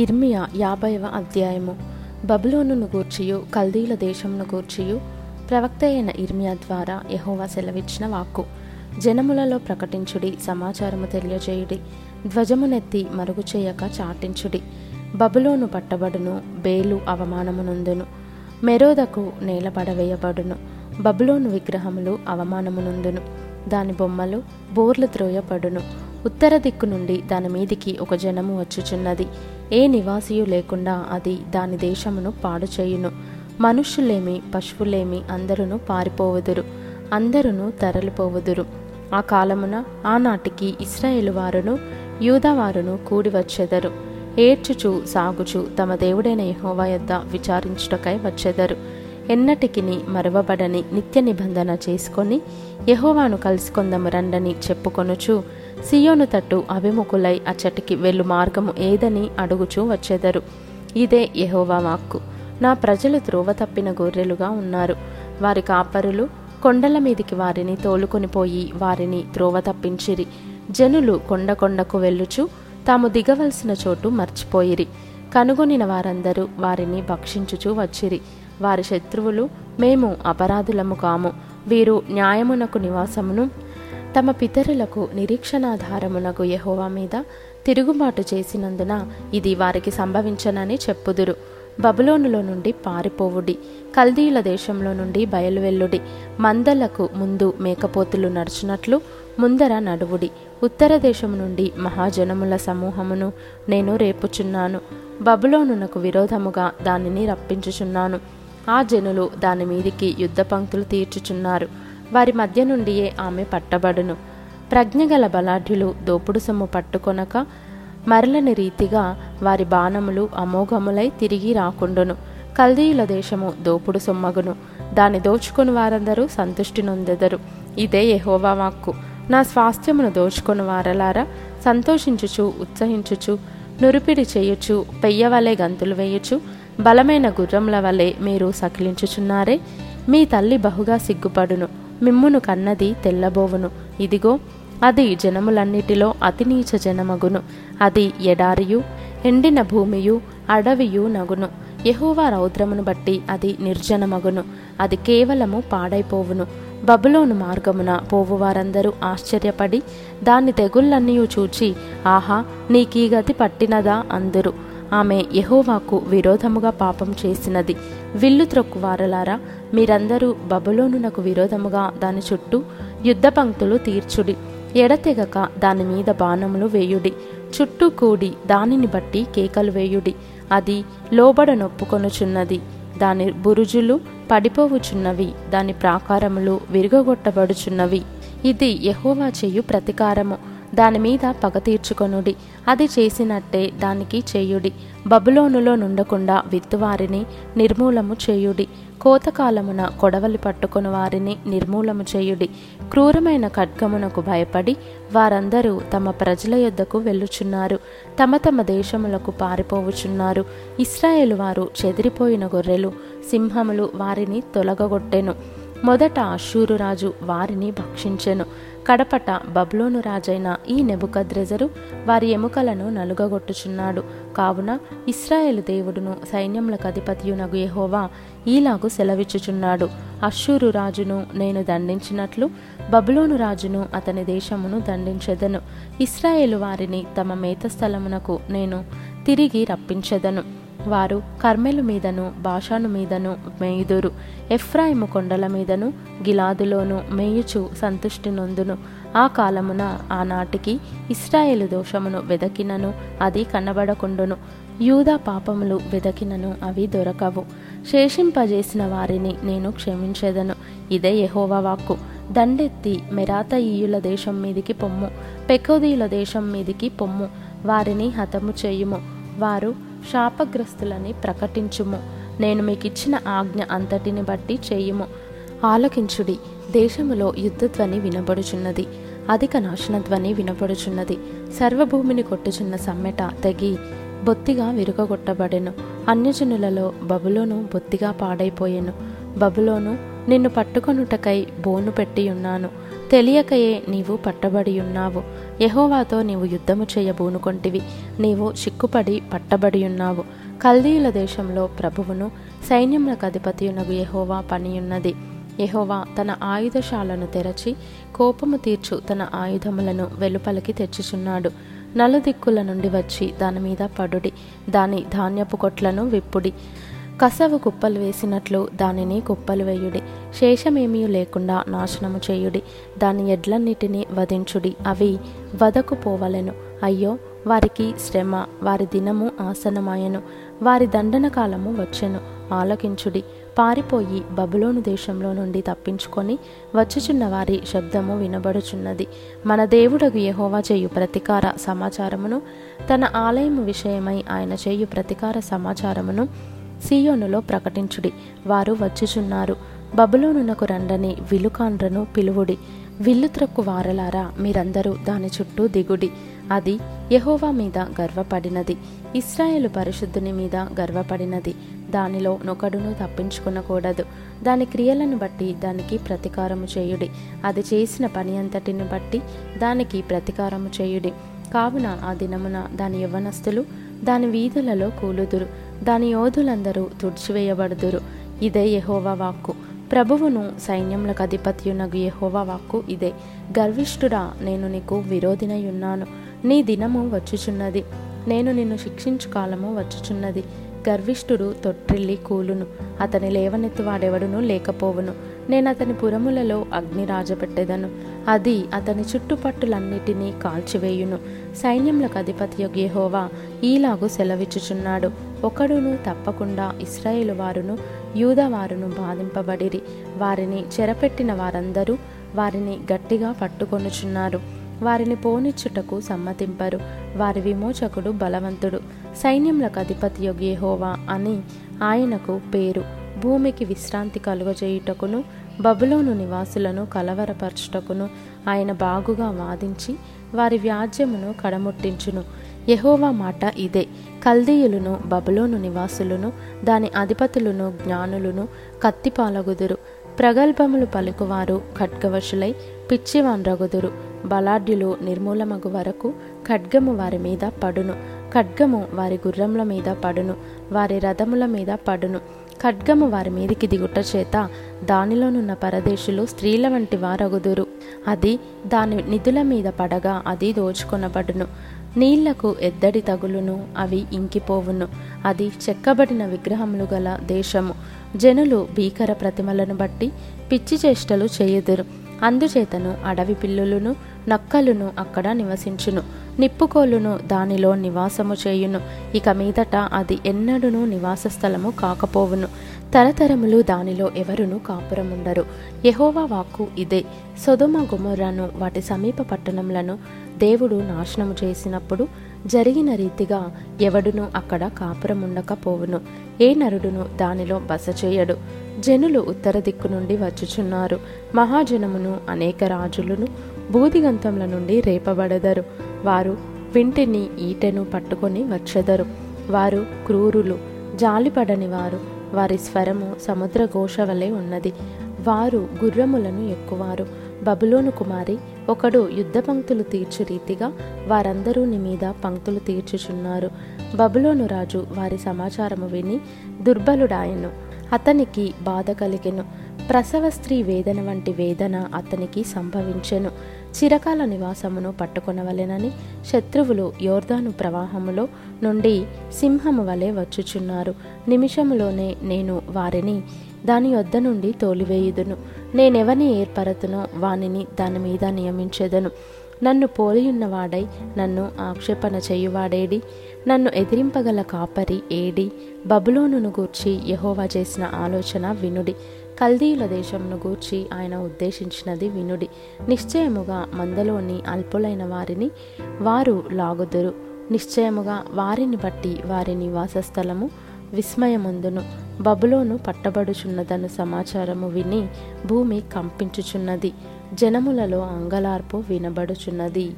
ఇర్మియా యాభైవ అధ్యాయము. బబులోనును గూర్చియు కల్దీల దేశమును గూర్చియు. ప్రవక్త అయిన ఇర్మియా ద్వారా యహోవా సెలవిచ్చిన వాక్కు. జనములలో ప్రకటించుడి సమాచారము తెలియజేయుడి ధ్వజమునెత్తి మరుగు చేయక చాటించుడి. బబులోను పట్టబడును బేలు అవమానమునందును మెరోదకు నేలపడవేయబడును బబులోను విగ్రహములు అవమానమునందును దాని బొమ్మలు బోర్లు త్రోయబడును. ఉత్తర దిక్కు నుండి దాని మీదికి ఒక జనము వచ్చుచున్నది. ఏ నివాసియు లేకుండా అది దాని దేశమును పాడు చేయును మనుష్యులేమి పశువులేమి అందరును పారిపోవుదురు అందరును తరలిపోవుదురు. ఆ కాలమున ఆనాటికి ఇస్రాయేలు వారును యూదవారును కూడి వచ్చెదరు. ఏడ్చుచు సాగుచు తమ దేవుడైన యహోవా యొద్ద విచారించుటకై వచ్చెదరు. ఎన్నటికిని మరవబడని నిత్య నిబంధన చేసుకొని యహోవాను కలుసుకొందము రండని చెప్పుకొనుచు సియోను తట్టు అభిముఖులై అచ్చటికి వెళ్ళు మార్గము ఏదని అడుగుచూ వచ్చెదరు. ఇదే యెహోవా వాక్కు. నా ప్రజలు త్రోవ తప్పిన గొర్రెలుగా ఉన్నారు. వారి కాపరులు కొండల మీదికి వారిని తోలుకొని పోయి వారిని త్రోవ తప్పించిరి. జనులు కొండ కొండకు వెళ్ళుచు తాము దిగవలసిన చోటు మర్చిపోయిరి. కనుగొనిన వారందరూ వారిని భక్షించుచూ వచ్చిరి. వారి శత్రువులు మేము అపరాధులము కాము. వీరు న్యాయమునకు నివాసమును తమ పితరులకు నిరీక్షణాధారమునకు యహోవా మీద తిరుగుబాటు చేసినందున ఇది వారికి సంభవించనని చెప్పుదురు. బబులోనులో నుండి పారిపోవుడి. కల్దీల దేశంలో నుండి బయలువెల్లుడి మందలకు ముందు మేకపోతులు నడుచునట్లు ముందర నడువుడి. ఉత్తర దేశం నుండి మహాజనముల సమూహమును నేను రేపుచున్నాను. బబులోనునకు విరోధముగా దానిని రప్పించుచున్నాను. ఆ జనులు దాని మీదికి యుద్ధ పంక్తులు తీర్చుచున్నారు. వారి మధ్య నుండియే ఆమె పట్టబడును. ప్రజ్ఞగల బలాఢ్యులు దోపుడు సొమ్ము పట్టుకొనక మరలని రీతిగా వారి బాణములు అమోఘములై తిరిగి రాకుండును. కల్దీయుల దేశము దోపుడు సొమ్మగును. దాన్ని దోచుకుని వారందరూ సంతుష్టి నొందెదరు. ఇదే యహోవా వాక్కు. నా స్వాస్థ్యమును దోచుకుని వారలారా సంతోషించుచు ఉత్సహించుచు నురిపిడి చేయుచు పెయ్యవలే గంతులు వేయుచు బలమైన గుర్రముల వలె మీరు సకిలించుచున్నారే మీ తల్లి బహుగా సిగ్గుపడును. మిమ్మును కన్నది తెల్లబోవును. ఇదిగో అది జనములన్నిటిలో అతి నీచ జనమగును. అది ఎడారియు ఎండిన భూమియు అడవియు నగును. యహోవా రౌద్రమును బట్టి అది నిర్జనమగును. అది కేవలము పాడైపోవును. బబులోను మార్గమున పోవువారందరూ ఆశ్చర్యపడి దాని తెగుళ్ళన్నీ చూచి ఆహా నీకీ గతి పట్టినదా? అందురు. ఆమె యహోవాకు విరోధముగా పాపం చేసినది. విల్లు త్రొక్కువారలారా మీరందరూ బబులోనునకు విరోధముగా దాని చుట్టూ యుద్ధ పంక్తులు తీర్చుడి. ఎడతెగక దాని మీద బాణములు వేయుడి. చుట్టూ కూడి దానిని బట్టి కేకలు వేయుడి. అది లోబడ నొప్పుకొనుచున్నది. దాని బురుజులు పడిపోవుచున్నవి. దాని ప్రాకారములు విరుగగొట్టబడుచున్నవి ఇది యహోవా చేయు ప్రతీకారము. దాని మీద పగ తీర్చుకొనుడి. అది చేసినట్టే దానికి చేయుడి. బబులోనులో నుండకుండా విత్తువారిని నిర్మూలము చేయుడి. కోతకాలమున కొడవలి పట్టుకుని వారిని నిర్మూలము చేయుడి. క్రూరమైన ఖడ్గమునకు భయపడి వారందరూ తమ ప్రజల యొద్దకు వెళ్ళుచున్నారు. తమ తమ దేశములకు పారిపోవుచున్నారు. ఇస్రాయేలు వారు చెదిరిపోయిన గొర్రెలు సింహములు వారిని తొలగగొట్టెను. మొదట అశూరురాజు వారిని భక్షించెను. కడపట బబ్లోను రాజైన ఈ నెబుకద్రెజరు వారి ఎముకలను నలుగగొట్టుచున్నాడు. కావున ఇస్రాయేలు దేవుడును సైన్యములకు అధిపతియునగు ఎహోవా ఈలాగు సెలవిచ్చుచున్నాడు. అశ్షూరు రాజును నేను దండించినట్లు బబులోను రాజును అతని దేశమును దండించెదను. ఇస్రాయేలు వారిని తమ మేత స్థలమునకు నేను తిరిగి రప్పించెదను. వారు కర్మెలు మీదను భాషాను మీదను మేయుదురు. ఎఫ్రాయిము కొండల మీదను గిలాదులోను మేయుచు సంతుష్టి నొందును. ఆ కాలమున ఆనాటికి ఇస్రాయేలు దోషమును వెదకినను అది కనబడకుండును. యూదా పాపములు వెదకినను అవి దొరకవు. శేషింపజేసిన వారిని నేను క్షమించేదను. ఇదే యహోవా వాక్కు. దండెత్తి మెరాతయీయుల దేశం మీదికి పొమ్ము. పెకోదీయుల దేశం మీదికి పొమ్ము. వారిని హతము చేయుము. వారు శాపగ్రస్తులని ప్రకటించుము. నేను మీకు ఇచ్చిన ఆజ్ఞ అంతటిని బట్టి చేయుము. ఆలకించుడి. దేశములో యుద్ధధ్వని వినబడుచున్నది. అధిక నాశనధ్వని వినబడుచున్నది. సర్వభూమిని కొట్టుచున్న సమ్మెట తెగి బొత్తిగా విరుగగొట్టబడెను అన్యజనులలో బబులోను బొత్తిగా పాడైపోయెను. బబులోను నిన్ను పట్టుకొనుటకై బోను పెట్టి ఉన్నాను. తెలియకయే నీవు పట్టబడి ఉన్నావు. యహోవాతో నీవు యుద్ధము చేయబూనుకొంటివి నీవు చిక్కుపడి పట్టబడి ఉన్నావు. కల్దీయుల దేశంలో ప్రభువును సైన్యములకు అధిపతియునగు యహోవా పనియున్నది. యహోవా తన ఆయుధశాలను తెరచి కోపము తీర్చు తన ఆయుధములను వెలుపలికి తెచ్చుచున్నాడు. నలుదిక్కుల నుండి వచ్చి దాని మీద పడుడి. దాని ధాన్యపు కొట్లను విప్పుడి. కసవు కుప్పలు వేసినట్లు దానిని కుప్పలు వేయుడి. శేషమేమీ లేకుండా నాశనము చేయుడి. దాని ఎడ్లన్నిటినీ వధించుడి. అవి వదకు పోవలెను అయ్యో వారికి శ్రమ వారి దినము ఆసనమాయను వారి దండన కాలము వచ్చెను. ఆలకించుడి. పారిపోయి బబులోను దేశంలో నుండి తప్పించుకొని వచ్చుచున్న వారి శబ్దము వినబడుచున్నది. మన దేవుడగు యహోవా చేయు ప్రతికార సమాచారమును తన ఆలయము విషయమై ఆయన చేయు ప్రతికార సమాచారమును సీయోనులో ప్రకటించుడి. వారు వచ్చుచున్నారు. బబులోనునకు రండని విలుకాండ్రను పిలువుడి. విల్లుత్రక్కు వారలారా మీరందరూ దాని చుట్టూ దిగుడి. అది యహోవా మీద గర్వపడినది. ఇస్రాయేలు పరిశుద్ధుని మీద గర్వపడినది. దానిలో నొకడును తప్పించుకునకూడదు. దాని క్రియలను బట్టి దానికి ప్రతీకారము చేయుడి. అది చేసిన పని అంతటిని బట్టి దానికి ప్రతీకారము చేయుడి. కావున ఆ దినమున దాని యవ్వనస్తులు దాని వీధులలో కూలుదురు. దాని యోధులందరూ తుడిచివేయబడుదురు. ఇదే యహోవా వాక్కు. ప్రభువును సైన్యములకు అధిపత్యునగు యహోవా వాక్కు ఇదే. గర్విష్ఠుడా నేను నీకు విరోధినయున్నాను. నీ దినము వచ్చుచున్నది. నేను నిన్ను శిక్షించు కాలము వచ్చుచున్నది. గర్విష్ఠుడు తొట్టిల్లి కూలును. అతని లేవనెత్తు వాడెవడునూ లేకపోవును. నేను అతని పురములలో అగ్ని రాజపెట్టేదను అది అతని చుట్టుపట్టులన్నిటినీ కాల్చివేయును. సైన్యములకు అధిపతి యోగేహోవా ఈలాగు సెలవిచ్చుచున్నాడు. ఒకడును తప్పకుండా ఇస్రాయేలు వారును యూదవారును బాధింపబడిరి. వారిని చెరపెట్టిన వారందరూ వారిని గట్టిగా పట్టుకొనుచున్నారు. వారిని పోనిచ్చుటకు సమ్మతింపరు. వారి విమోచకుడు బలవంతుడు. సైన్యములకు అధిపతి యోగేహోవా అని ఆయనకు పేరు. భూమికి విశ్రాంతి కలుగజేయుటకును బబులోను నివాసులను కలవరపరచుటకును ఆయన బాగుగా వాదించి వారి వ్యాజ్యమును కడముట్టించును. యహోవా మాట ఇదే. కల్దీయులను బబులోను నివాసులను దాని అధిపతులను జ్ఞానులను కత్తిపాలగుదురు. ప్రగల్భములు పలుకువారు ఖడ్గవశులై పిచ్చివాన్రగుదురు బలాఢ్యులు నిర్మూలమగు వరకు ఖడ్గము వారి మీద పడును. ఖడ్గము వారి గుర్రముల మీద పడును. వారి రథముల మీద పడును. ఖడ్గము వారి మీదికి దిగుట చేత దానిలోనున్న పరదేశులు స్త్రీల వంటి వారగుదురు. అది దాని నిధుల మీద పడగా అది దోచుకొనబడును. నీళ్ళకు ఎద్దడి తగులును అవి ఇంకిపోవును. అది చెక్కబడిన విగ్రహములు గల దేశము. జనులు భీకర ప్రతిమలను బట్టి పిచ్చి చేష్టలు చేయుదురు. అందుచేతను అడవి పిల్లులను నక్కలును అక్కడ నివసించును. నిప్పుకోలును దానిలో నివాసము చేయును. ఇక మీదట అది ఎన్నడూను నివాస స్థలము కాకపోవును. తరతరములు దానిలో ఎవరును కాపురముండరు. యహోవా వాక్కు ఇదే. సొదమ గుమొర్రాను వాటి సమీప పట్టణములను దేవుడు నాశనము చేసినప్పుడు జరిగిన రీతిగా ఎవడును అక్కడ కాపురముండకపోవును. ఏ నరుడును దానిలో బస చేయడు జనులు ఉత్తర దిక్కు నుండి వచ్చుచున్నారు. మహాజనమును అనేక రాజులను బూదిగంతముల నుండి రేపబడదరు. వారు వింటిని ఈటెను పట్టుకొని వచ్చెదరు. వారు క్రూరులు జాలిపడని వారు. వారి స్వరము సముద్ర ఘోష వలె ఉన్నది. వారు గుర్రములను ఎక్కువారు. బబులోను కుమారి ఒకడు యుద్ధ పంక్తులు తీర్చు రీతిగా వారందరూ నీ మీద పంక్తులు తీర్చుచున్నారు. బబులోను రాజు వారి సమాచారము విని దుర్బలుడాయను. అతనికి బాధ కలిగెను. ప్రసవ స్త్రీ వేదన వంటి వేదన అతనికి సంభవించెను. చిరకాల నివాసమును పట్టుకొనవలెనని శత్రువులు యోర్ధాను ప్రవాహములో నుండి సింహము వలె వచ్చుచున్నారు. నిమిషములోనే నేను వారిని దాని యొద్ద నుండి తోలివేయుదును. నేనెవని ఏర్పరతునో వానిని దాని మీద నియమించెదను. నన్ను పోలియున్నవాడై నన్ను ఆక్షేపణ చేయువాడేడి. నన్ను ఎదిరింపగల కాపరి ఏడి. బబులోనును గూర్చి యహోవా చేసిన ఆలోచన వినుడి. కల్దీయుల దేశంను గూర్చి ఆయన ఉద్దేశించినది వినుడి. నిశ్చయముగా మందలోని అల్పులైన వారిని వారు లాగుదురు. నిశ్చయముగా వారిని బట్టి వారి నివాస స్థలము విస్మయముందును. బబులోను పట్టబడుచున్నదను సమాచారము విని భూమి కంపించుచున్నది. జనములలో అంగలార్పు వినబడుచున్నది.